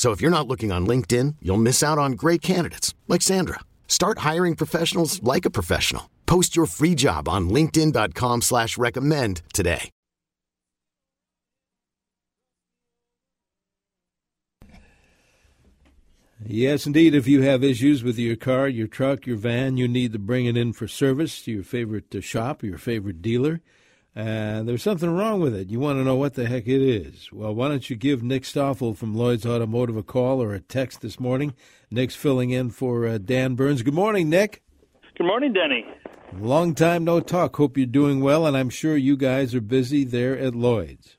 So if you're not looking on LinkedIn, you'll miss out on great candidates like Sandra. Start hiring professionals like a professional. Post your free job on LinkedIn.com slash recommend today. Yes, indeed. If you have issues with your car, your truck, your van, you need to bring it in for service to your favorite uh, shop, your favorite dealer and there's something wrong with it. You want to know what the heck it is. Well, why don't you give Nick Stoffel from Lloyd's Automotive a call or a text this morning? Nick's filling in for uh, Dan Burns. Good morning, Nick. Good morning, Denny. Long time no talk. Hope you're doing well, and I'm sure you guys are busy there at Lloyd's.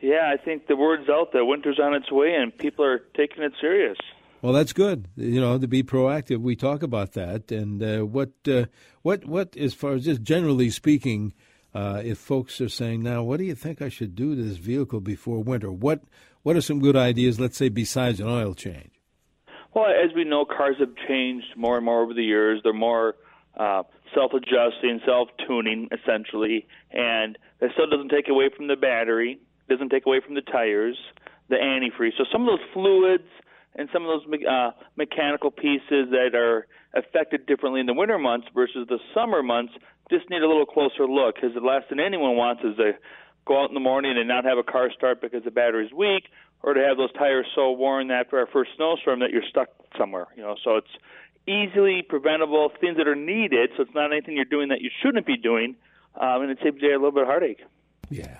Yeah, I think the word's out that winter's on its way and people are taking it serious. Well, that's good. You know, to be proactive. We talk about that, and uh, what, uh, what, what, as far as just generally speaking, uh, if folks are saying now, what do you think I should do to this vehicle before winter? What what are some good ideas? Let's say besides an oil change. Well, as we know, cars have changed more and more over the years. They're more uh, self-adjusting, self-tuning, essentially, and that still doesn't take away from the battery, doesn't take away from the tires, the antifreeze. So some of those fluids and some of those uh, mechanical pieces that are affected differently in the winter months versus the summer months just need a little closer look because the last thing anyone wants is to go out in the morning and not have a car start because the battery's weak or to have those tires so worn after our first snowstorm that you're stuck somewhere you know? So it's easily preventable things that are needed so it's not anything you're doing that you shouldn't be doing um, and it saves you a little bit of heartache. Yeah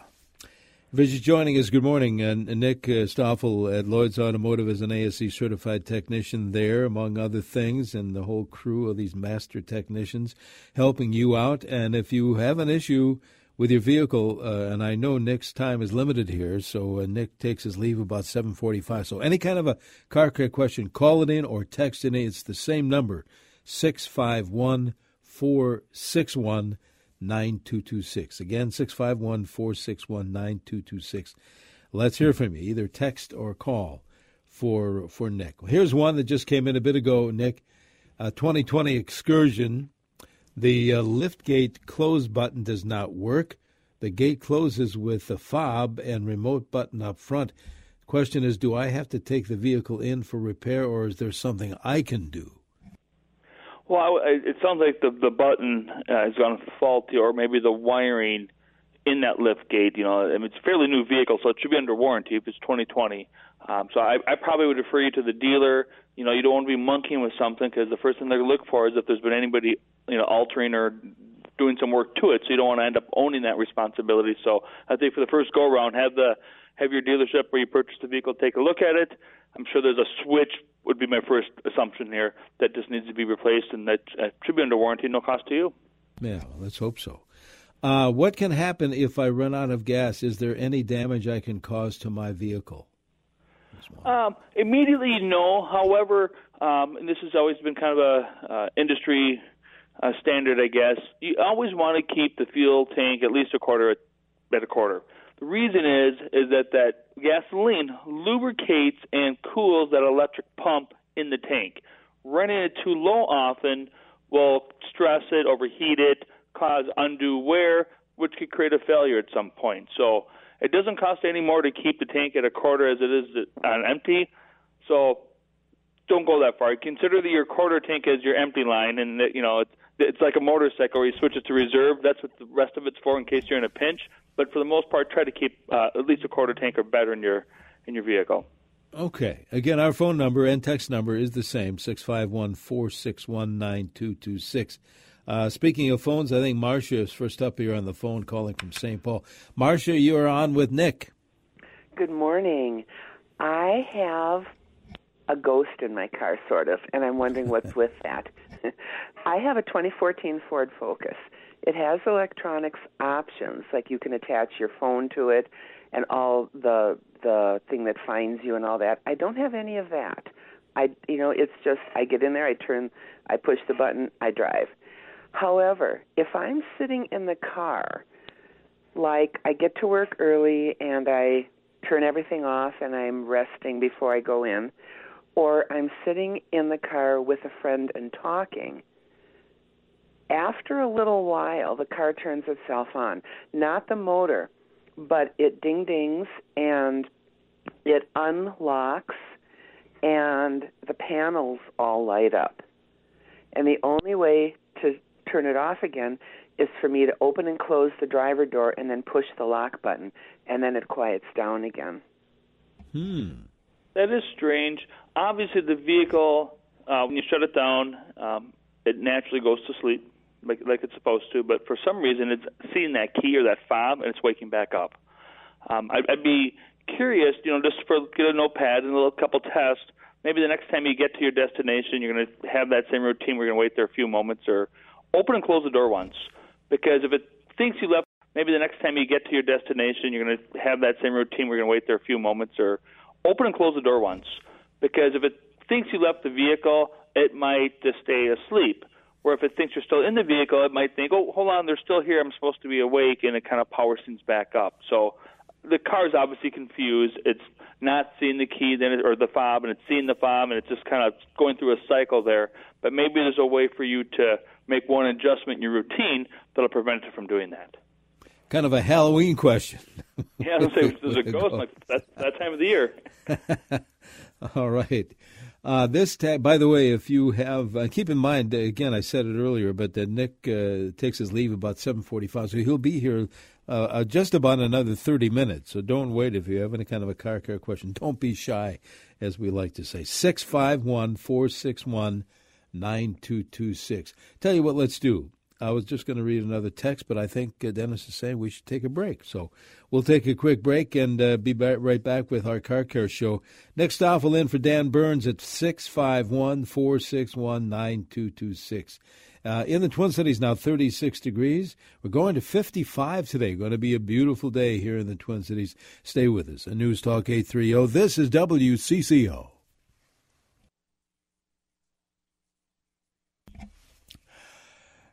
Visit joining us. Good morning. And Nick uh, Stoffel at Lloyd's Automotive is an ASE certified technician there, among other things, and the whole crew of these master technicians helping you out. And if you have an issue with your vehicle, uh, and I know Nick's time is limited here, so uh, Nick takes his leave about 7:45. So any kind of a car care question, call it in or text it in. It's the same number, 651 461 9226. Again, 651 461 9226. Let's hear from you, either text or call for for Nick. Here's one that just came in a bit ago, Nick. A 2020 excursion. The uh, lift gate close button does not work. The gate closes with the fob and remote button up front. Question is, do I have to take the vehicle in for repair, or is there something I can do? Well, it sounds like the the button uh, has gone faulty, or maybe the wiring in that lift gate. You know, I mean, it's a fairly new vehicle, so it should be under warranty if it's 2020. Um, so I, I probably would refer you to the dealer. You know, you don't want to be monkeying with something because the first thing they look for is if there's been anybody, you know, altering or doing some work to it. So you don't want to end up owning that responsibility. So I think for the first go around, have the have your dealership where you purchased the vehicle take a look at it. I'm sure there's a switch would be my first assumption here that this needs to be replaced and that uh, should be under warranty, no cost to you. Yeah, let's hope so. Uh, what can happen if I run out of gas? Is there any damage I can cause to my vehicle? Um, immediately, no. However, um, and this has always been kind of a uh, industry uh, standard, I guess. You always want to keep the fuel tank at least a quarter at a quarter. The reason is is that that gasoline lubricates and cools that electric pump in the tank. Running it too low often will stress it, overheat it, cause undue wear, which could create a failure at some point. So it doesn't cost any more to keep the tank at a quarter as it is on empty. So don't go that far. Consider that your quarter tank as your empty line, and that, you know it's it's like a motorcycle where you switch it to reserve. That's what the rest of it's for in case you're in a pinch. But for the most part, try to keep uh, at least a quarter tank or better in your in your vehicle. Okay. Again, our phone number and text number is the same 651 461 9226. Uh, speaking of phones, I think Marcia is first up here on the phone calling from St. Paul. Marcia, you are on with Nick. Good morning. I have a ghost in my car, sort of, and I'm wondering what's with that. I have a 2014 Ford Focus. It has electronics options, like you can attach your phone to it and all the the thing that finds you and all that. I don't have any of that. I you know, it's just I get in there, I turn I push the button, I drive. However, if I'm sitting in the car, like I get to work early and I turn everything off and I'm resting before I go in, or I'm sitting in the car with a friend and talking, after a little while, the car turns itself on. Not the motor, but it ding dings and it unlocks and the panels all light up. And the only way to turn it off again is for me to open and close the driver door and then push the lock button, and then it quiets down again. Hmm. That is strange. Obviously, the vehicle, uh, when you shut it down, um, it naturally goes to sleep like, like it's supposed to. But for some reason, it's seeing that key or that fob, and it's waking back up. Um, I'd, I'd be curious, you know, just for get a notepad and a little couple tests. Maybe the next time you get to your destination, you're going to have that same routine. We're going to wait there a few moments, or open and close the door once. Because if it thinks you left, maybe the next time you get to your destination, you're going to have that same routine. We're going to wait there a few moments, or open and close the door once. Because if it thinks you left the vehicle, it might just stay asleep. Or if it thinks you're still in the vehicle, it might think, oh, hold on, they're still here. I'm supposed to be awake, and it kind of powers things back up. So the car is obviously confused. It's not seeing the key then or the fob, and it's seeing the fob, and it's just kind of going through a cycle there. But maybe there's a way for you to make one adjustment in your routine that'll prevent it from doing that. Kind of a Halloween question. yeah, I say there's a ghost. Like, that, that time of the year. All right. Uh, this tag, by the way, if you have, uh, keep in mind again, I said it earlier, but that Nick uh, takes his leave about seven forty-five, so he'll be here uh, uh, just about another thirty minutes. So don't wait if you have any kind of a car care question. Don't be shy, as we like to say. Six five one four six one nine two two six. Tell you what, let's do. I was just going to read another text, but I think uh, Dennis is saying we should take a break. So we'll take a quick break and uh, be right back with our car care show. Nick Stoffel in for Dan Burns at 651 461 9226. Uh, in the Twin Cities now 36 degrees. We're going to 55 today. Going to be a beautiful day here in the Twin Cities. Stay with us. A News Talk 830. This is WCCO.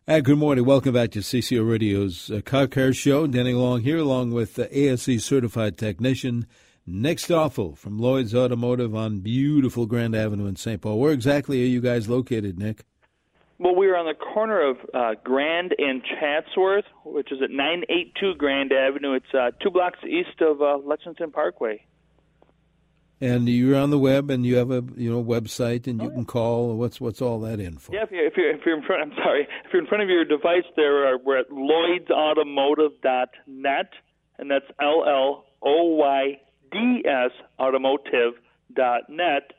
Uh, good morning. Welcome back to CCO Radio's uh, Car Care Show. Denny Long here, along with uh, ASE certified technician Nick Stoffel from Lloyd's Automotive on beautiful Grand Avenue in St. Paul. Where exactly are you guys located, Nick? Well, we are on the corner of uh, Grand and Chatsworth, which is at 982 Grand Avenue. It's uh, two blocks east of uh, Lexington Parkway and you're on the web and you have a you know website and you oh, can call. What's what's all that in for? Yeah, if you're, if you're, if you're in front, I'm sorry, if you're in front of your device, there uh, we're at LloydsAutomotive.net, and that's L L O Y D S Automotive.net.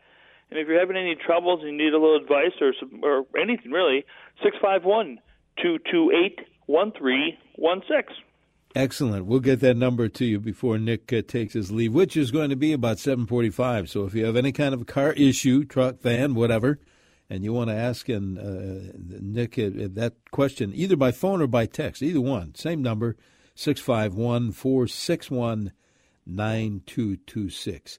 And if you're having any troubles and you need a little advice or some, or anything really, six five one two two eight one three one six. Excellent. We'll get that number to you before Nick uh, takes his leave, which is going to be about 7:45. So if you have any kind of car issue, truck, van, whatever, and you want to ask and uh, Nick uh, that question either by phone or by text, either one, same number, 651-461-9226.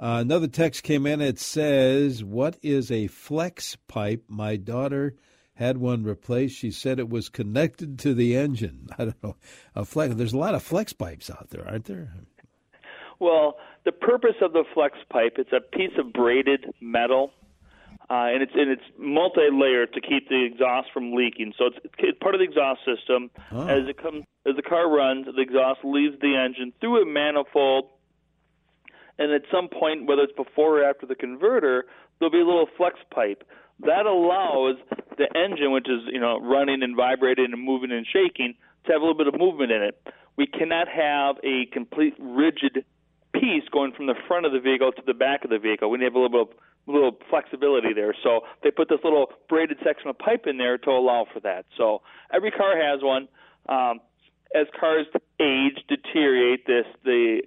Uh, another text came in. It says, "What is a flex pipe? My daughter." Had one replaced. She said it was connected to the engine. I don't know. A flex. There's a lot of flex pipes out there, aren't there? Well, the purpose of the flex pipe it's a piece of braided metal, uh, and it's and it's multi-layered to keep the exhaust from leaking. So it's, it's part of the exhaust system. Oh. As it comes, as the car runs, the exhaust leaves the engine through a manifold, and at some point, whether it's before or after the converter, there'll be a little flex pipe that allows the engine, which is you know running and vibrating and moving and shaking, to have a little bit of movement in it. We cannot have a complete rigid piece going from the front of the vehicle to the back of the vehicle. We need a little bit of little flexibility there. So they put this little braided section of pipe in there to allow for that. So every car has one. Um, as cars age, deteriorate, this the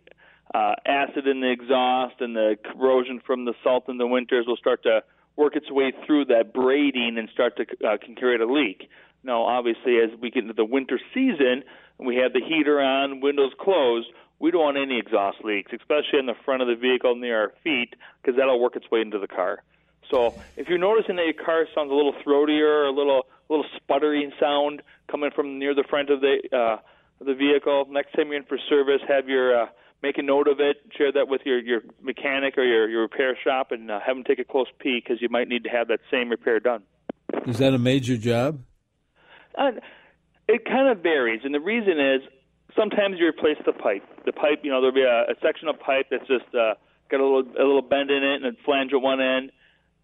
uh, acid in the exhaust and the corrosion from the salt in the winters will start to work its way through that braiding and start to uh, can create a leak. Now, obviously, as we get into the winter season and we have the heater on, windows closed, we don't want any exhaust leaks, especially in the front of the vehicle near our feet, because that'll work its way into the car. So if you're noticing that your car sounds a little throatier a little little sputtering sound coming from near the front of the uh, the vehicle, next time you're in for service, have your uh, make a note of it, share that with your your mechanic or your your repair shop, and uh, have them take a close peek because you might need to have that same repair done. Is that a major job? Uh, it kind of varies, and the reason is sometimes you replace the pipe. The pipe, you know, there'll be a, a section of pipe that's just uh, got a little a little bend in it and a flange at one end.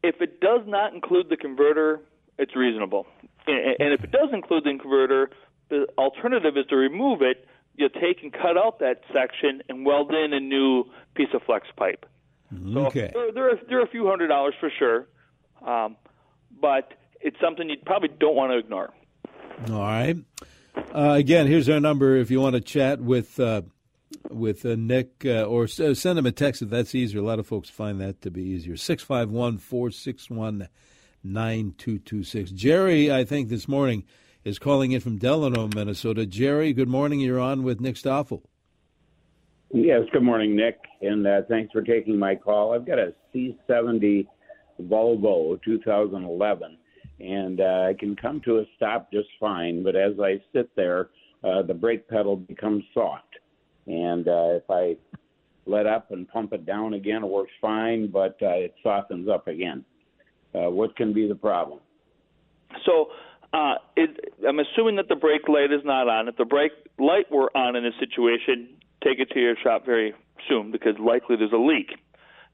If it does not include the converter, it's reasonable. And, and if it does include the converter, the alternative is to remove it. You take and cut out that section and weld in a new piece of flex pipe. Okay. So there, there, are, there are a few hundred dollars for sure, um, but it's something you probably don't want to ignore. All right. Uh, again, here's our number if you want to chat with uh, with uh, Nick uh, or uh, send him a text if that's easier. A lot of folks find that to be easier. 651 461 9226. Jerry, I think this morning, is calling in from Delano, Minnesota. Jerry, good morning. You're on with Nick Stoffel. Yes, good morning, Nick, and uh, thanks for taking my call. I've got a C70 Volvo 2011, and uh, I can come to a stop just fine, but as I sit there, uh, the brake pedal becomes soft. And uh, if I let up and pump it down again, it works fine, but uh, it softens up again. Uh, what can be the problem? So uh, it, I'm assuming that the brake light is not on. If the brake light were on in this situation, take it to your shop very soon because likely there's a leak.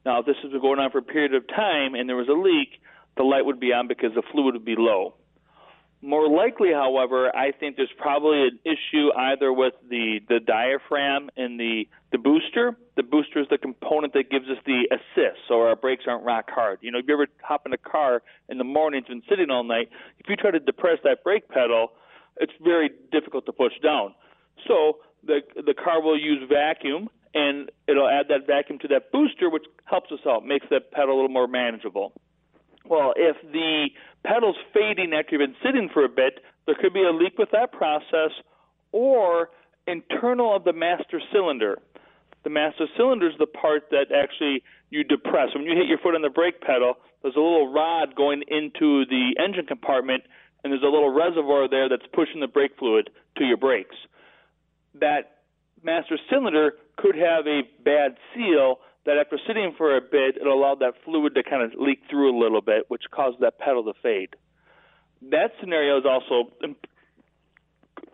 Now, if this has been going on for a period of time and there was a leak, the light would be on because the fluid would be low. More likely, however, I think there's probably an issue either with the, the diaphragm and the, the booster. The booster is the component that gives us the assist, so our brakes aren't rock hard. You know, if you ever hop in a car in the morning, it's been sitting all night, if you try to depress that brake pedal, it's very difficult to push down. So the the car will use vacuum, and it'll add that vacuum to that booster, which helps us out, makes that pedal a little more manageable. Well, if the pedal's fading after you've been sitting for a bit, there could be a leak with that process or internal of the master cylinder. The master cylinder is the part that actually you depress. When you hit your foot on the brake pedal, there's a little rod going into the engine compartment, and there's a little reservoir there that's pushing the brake fluid to your brakes. That master cylinder could have a bad seal that after sitting for a bit, it allowed that fluid to kind of leak through a little bit, which caused that pedal to fade. That scenario is also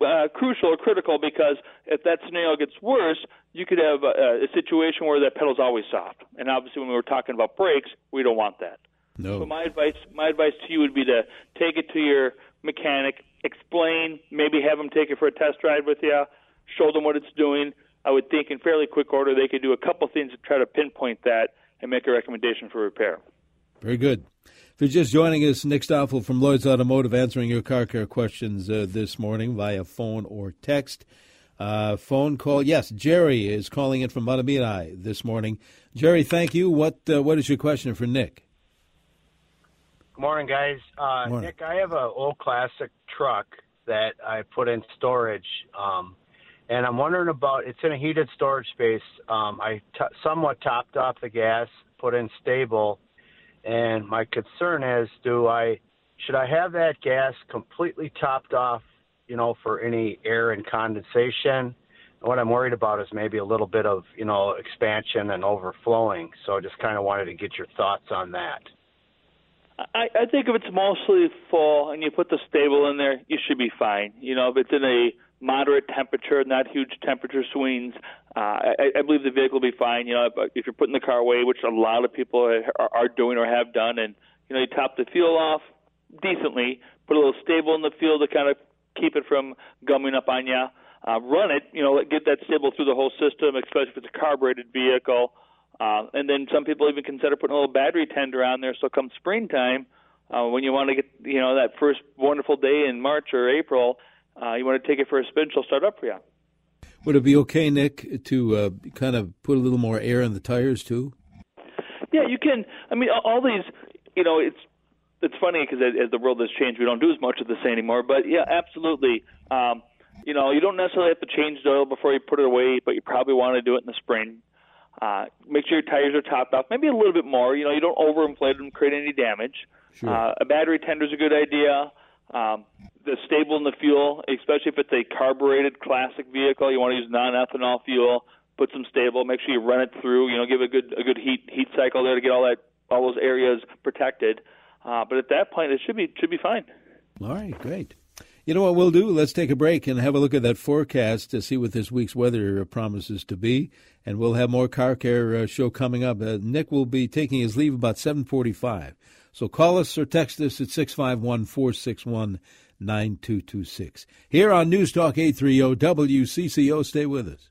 uh, crucial or critical because if that scenario gets worse, you could have a, a situation where that pedal's always soft. And obviously, when we were talking about brakes, we don't want that. No. So my advice, my advice to you would be to take it to your mechanic, explain, maybe have them take it for a test ride with you, show them what it's doing. I would think in fairly quick order they could do a couple things to try to pinpoint that and make a recommendation for repair. Very good. If you're just joining us, Nick Stoffel from Lloyd's Automotive answering your car care questions uh, this morning via phone or text. Uh, phone call. Yes, Jerry is calling in from Matabinai this morning. Jerry, thank you. What uh, What is your question for Nick? Good morning, guys. Uh, Morning. Nick, I have an old classic truck that I put in storage, um, and I'm wondering about. It's in a heated storage space. Um, I t- somewhat topped off the gas, put in stable, and my concern is, do I should I have that gas completely topped off, you know, for any air and condensation? What I'm worried about is maybe a little bit of, you know, expansion and overflowing. So I just kind of wanted to get your thoughts on that. I, I think if it's mostly full and you put the stable in there, you should be fine. You know, if it's in a moderate temperature, not huge temperature swings, uh, I, I believe the vehicle will be fine. You know, if, if you're putting the car away, which a lot of people are, are doing or have done, and you know, you top the fuel off decently, put a little stable in the fuel to kind of keep it from gumming up on you. uh, run it, you know, get that stable through the whole system, especially if it's a carbureted vehicle. Uh, and then some people even consider putting a little battery tender on there, so come springtime, uh, when you want to get, you know, that first wonderful day in March or April, uh, you want to take it for a spin, she'll start up for you. Would it be okay, Nick, to uh, kind of put a little more air in the tires too? Yeah, you can. I mean, all these, you know, it's it's funny because as the world has changed, we don't do as much of this anymore. But yeah, absolutely. Um, you know, you don't necessarily have to change the oil before you put it away, but you probably want to do it in the spring. Uh, make sure your tires are topped off, maybe a little bit more. You know, you don't overinflate them, create any damage. Sure. Uh, a battery tender is a good idea. Um, the stable in the fuel, especially if it's a carbureted classic vehicle, you want to use non-ethanol fuel. Put some stable. Make sure you run it through. You know, give a good a good heat heat cycle there to get all that all those areas protected. Uh, but at that point, it should be should be fine. All right, great. You know what we'll do? Let's take a break and have a look at that forecast to see what this week's weather promises to be, and we'll have more car care uh, show coming up. Uh, Nick will be taking his leave about seven forty-five. So call us or text us at 651 461 9226. Here on News Talk 830 WCCO. Stay with us.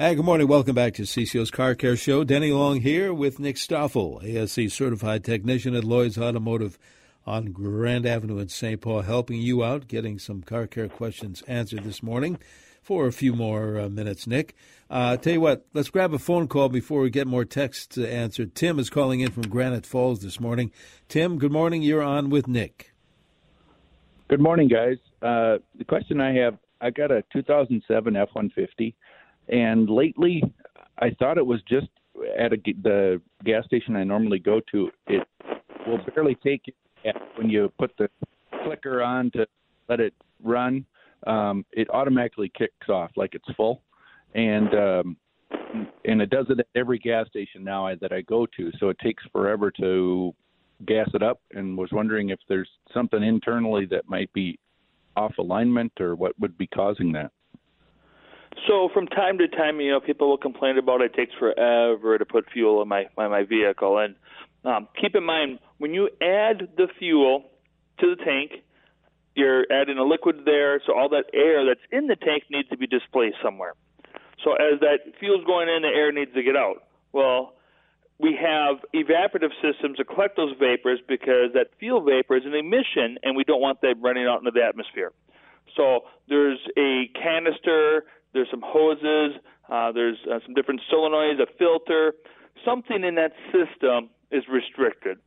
Hi, good morning. Welcome back to CCO's Car Care Show. Denny Long here with Nick Stoffel, ASE certified technician at Lloyd's Automotive on Grand Avenue in St. Paul, helping you out, getting some car care questions answered this morning for a few more uh, minutes, Nick. Uh, tell you what, let's grab a phone call before we get more texts answered. Tim is calling in from Granite Falls this morning. Tim, good morning. You're on with Nick. Good morning, guys. Uh, the question I have I got a 2007 F 150 and lately, I thought it was just at a, the gas station I normally go to. It will barely take it when you put the clicker on to let it run. Um, it automatically kicks off like it's full, and um, and it does it at every gas station now that I go to. So it takes forever to gas it up, and was wondering if there's something internally that might be off alignment or what would be causing that. So from time to time, you know, people will complain about it takes forever to put fuel in my my, my vehicle. And um, keep in mind when you add the fuel to the tank, you're adding a liquid there, so all that air that's in the tank needs to be displaced somewhere. So as that fuel's going in, the air needs to get out. Well, we have evaporative systems to collect those vapors because that fuel vapor is an emission, and we don't want that running out into the atmosphere. So there's a canister there's some hoses. Uh, there's uh, some different solenoids, a filter. Something in that system is restricted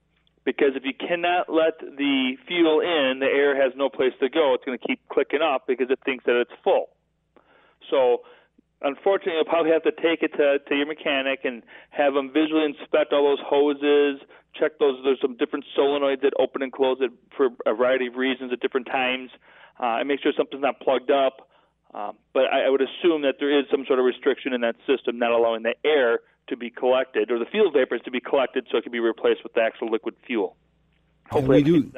because if you cannot let the fuel in, the air has no place to go. It's going to keep clicking up because it thinks that it's full. So, unfortunately, you'll probably have to take it to, to your mechanic and have them visually inspect all those hoses, check those. There's some different solenoids that open and close it for a variety of reasons at different times, uh, and make sure something's not plugged up. Um, but I, I would assume that there is some sort of restriction in that system, not allowing the air to be collected or the fuel vapors to be collected, so it can be replaced with the actual liquid fuel. Hopefully, we do.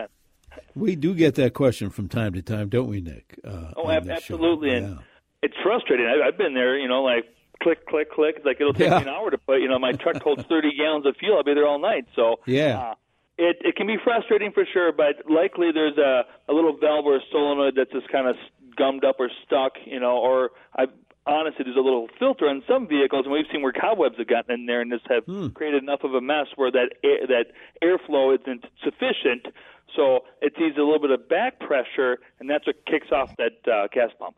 We do get that question from time to time, don't we, Nick? Uh, oh, absolutely, show. and yeah. it's frustrating. I, I've been there, you know, like click, click, click. It's like it'll take yeah. me an hour to put. You know, my truck holds 30 gallons of fuel. I'll be there all night. So yeah. Uh, it it can be frustrating for sure, but likely there's a a little valve or a solenoid that's just kind of gummed up or stuck, you know, or I honestly there's a little filter on some vehicles, and we've seen where cobwebs have gotten in there and just have hmm. created enough of a mess where that air, that airflow isn't sufficient. So it needs a little bit of back pressure, and that's what kicks off that uh, gas pump.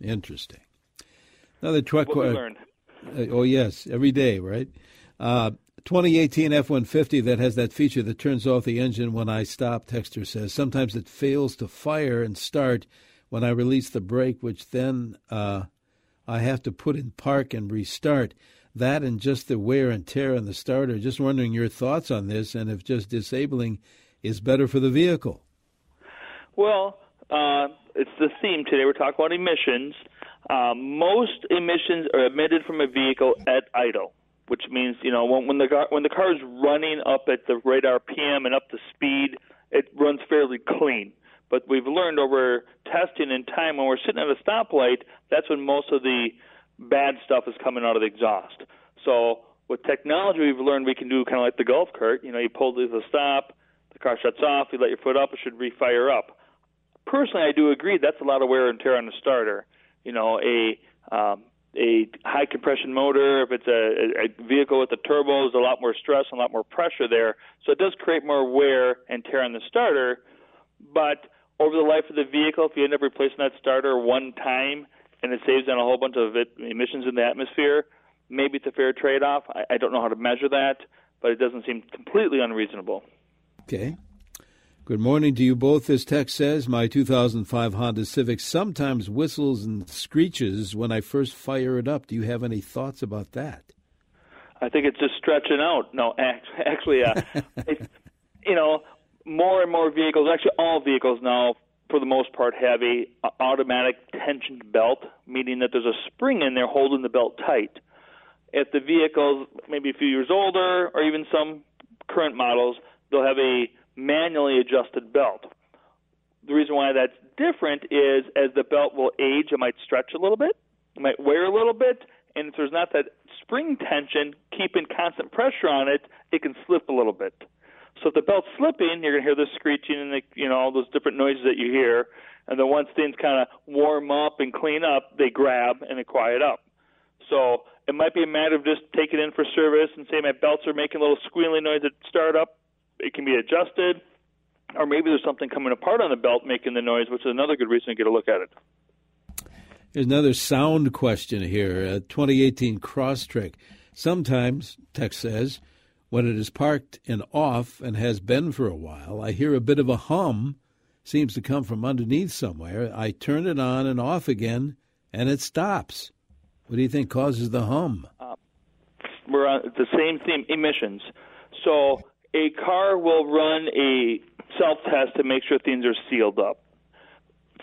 Interesting. Another truck. What we learned. Uh, oh yes, every day, right? Uh, 2018 F 150 that has that feature that turns off the engine when I stop, Texter says. Sometimes it fails to fire and start when I release the brake, which then uh, I have to put in park and restart. That and just the wear and tear on the starter. Just wondering your thoughts on this and if just disabling is better for the vehicle. Well, uh, it's the theme today. We're talking about emissions. Uh, most emissions are emitted from a vehicle at idle which means you know when, when the car when the car is running up at the right RPM and up to speed, it runs fairly clean. But we've learned over testing and time when we're sitting at a stoplight, that's when most of the bad stuff is coming out of the exhaust. So with technology, we've learned we can do kind of like the golf cart. You know, you pull to the stop, the car shuts off, you let your foot up, it should refire up. Personally, I do agree that's a lot of wear and tear on the starter. You know, a um, a high compression motor, if it's a, a vehicle with a turbo, there's a lot more stress and a lot more pressure there. So it does create more wear and tear on the starter. But over the life of the vehicle, if you end up replacing that starter one time and it saves on a whole bunch of emissions in the atmosphere, maybe it's a fair trade off. I, I don't know how to measure that, but it doesn't seem completely unreasonable. Okay. Good morning to you both. This text says my 2005 Honda Civic sometimes whistles and screeches when I first fire it up. Do you have any thoughts about that? I think it's just stretching out. No, actually, uh, you know, more and more vehicles, actually all vehicles now, for the most part, have a automatic tensioned belt, meaning that there's a spring in there holding the belt tight. If the vehicle's maybe a few years older, or even some current models, they'll have a manually adjusted belt. The reason why that's different is as the belt will age, it might stretch a little bit, it might wear a little bit, and if there's not that spring tension keeping constant pressure on it, it can slip a little bit. So if the belt's slipping, you're gonna hear the screeching and the you know all those different noises that you hear. And then once things kind of warm up and clean up, they grab and they quiet up. So it might be a matter of just taking in for service and say my belts are making a little squealing noise at startup it can be adjusted, or maybe there's something coming apart on the belt making the noise, which is another good reason to get a look at it. There's another sound question here. Uh, a 2018 Crosstrek. Sometimes, text says, when it is parked and off and has been for a while, I hear a bit of a hum. Seems to come from underneath somewhere. I turn it on and off again, and it stops. What do you think causes the hum? Uh, we're on the same theme emissions. So a car will run a self test to make sure things are sealed up.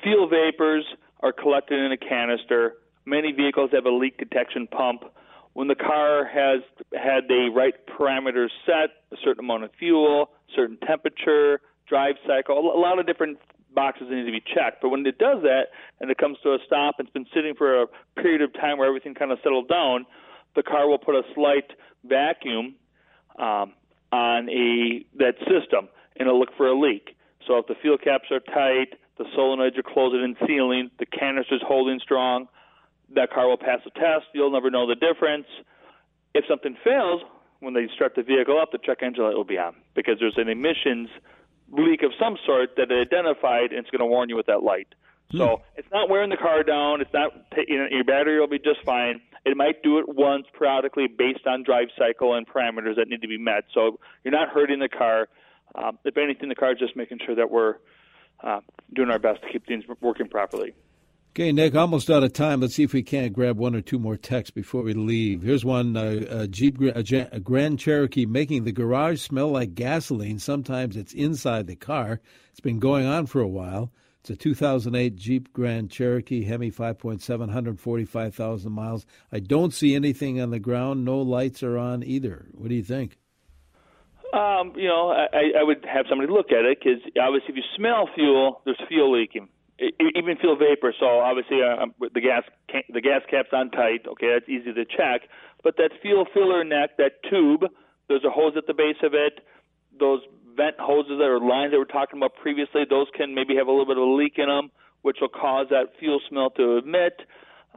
Fuel vapors are collected in a canister. Many vehicles have a leak detection pump. When the car has had the right parameters set, a certain amount of fuel, certain temperature, drive cycle, a lot of different boxes need to be checked. But when it does that and it comes to a stop and it's been sitting for a period of time where everything kind of settled down, the car will put a slight vacuum um, on a that system and it'll look for a leak. So if the fuel caps are tight, the solenoids are closing and sealing, the canister's holding strong, that car will pass the test. You'll never know the difference. If something fails, when they start the vehicle up, the check engine light will be on because there's an emissions leak of some sort that it identified, and it's going to warn you with that light. Hmm. So it's not wearing the car down. It's not you know, your battery will be just fine. It might do it once periodically based on drive cycle and parameters that need to be met. So you're not hurting the car. Um, if anything, the car is just making sure that we're uh, doing our best to keep things working properly. Okay, Nick, almost out of time. Let's see if we can't grab one or two more texts before we leave. Here's one uh, a Jeep a, Grand Cherokee making the garage smell like gasoline. Sometimes it's inside the car. It's been going on for a while. It's a 2008 Jeep Grand Cherokee Hemi 5.7, 145,000 miles. I don't see anything on the ground. No lights are on either. What do you think? Um, you know, I, I would have somebody look at it because obviously, if you smell fuel, there's fuel leaking, even fuel vapor. So obviously, uh, um, the gas the gas cap's on tight. Okay, that's easy to check. But that fuel filler neck, that tube, there's a hose at the base of it. Those vent hoses or lines that we are talking about previously, those can maybe have a little bit of a leak in them, which will cause that fuel smell to emit.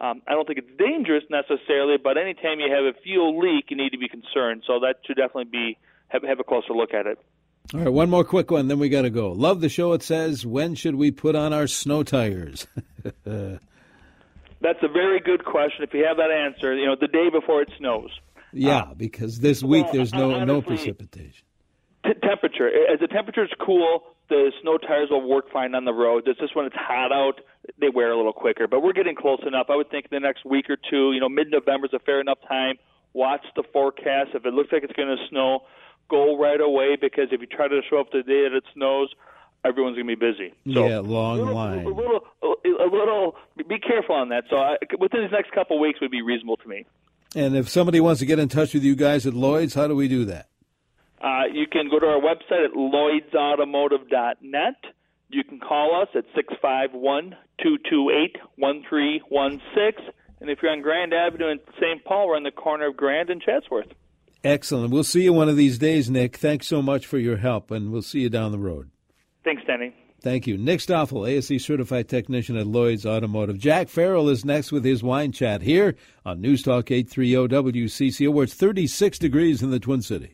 Um, I don't think it's dangerous necessarily, but anytime you have a fuel leak, you need to be concerned. So that should definitely be have, have a closer look at it. All right, one more quick one, then we got to go. Love the show. It says, when should we put on our snow tires? That's a very good question. If you have that answer, you know, the day before it snows. Yeah, uh, because this week well, there's no honestly, no precipitation. T- temperature. As the temperature's cool, the snow tires will work fine on the road. It's just when it's hot out, they wear a little quicker. But we're getting close enough. I would think the next week or two, you know, mid-November is a fair enough time. Watch the forecast. If it looks like it's going to snow, go right away because if you try to show up the day that it snows, everyone's going to be busy. So yeah, long a little, line. A little, a little. Be careful on that. So I, within these next couple of weeks would be reasonable to me. And if somebody wants to get in touch with you guys at Lloyd's, how do we do that? Uh, you can go to our website at lloydsautomotive.net. You can call us at 651 228 1316. And if you're on Grand Avenue in St. Paul, we're on the corner of Grand and Chatsworth. Excellent. We'll see you one of these days, Nick. Thanks so much for your help, and we'll see you down the road. Thanks, Danny. Thank you. Nick Stoffel, ASE certified technician at Lloyd's Automotive. Jack Farrell is next with his wine chat here on News Talk 830 WCCO, where it's 36 degrees in the Twin Cities.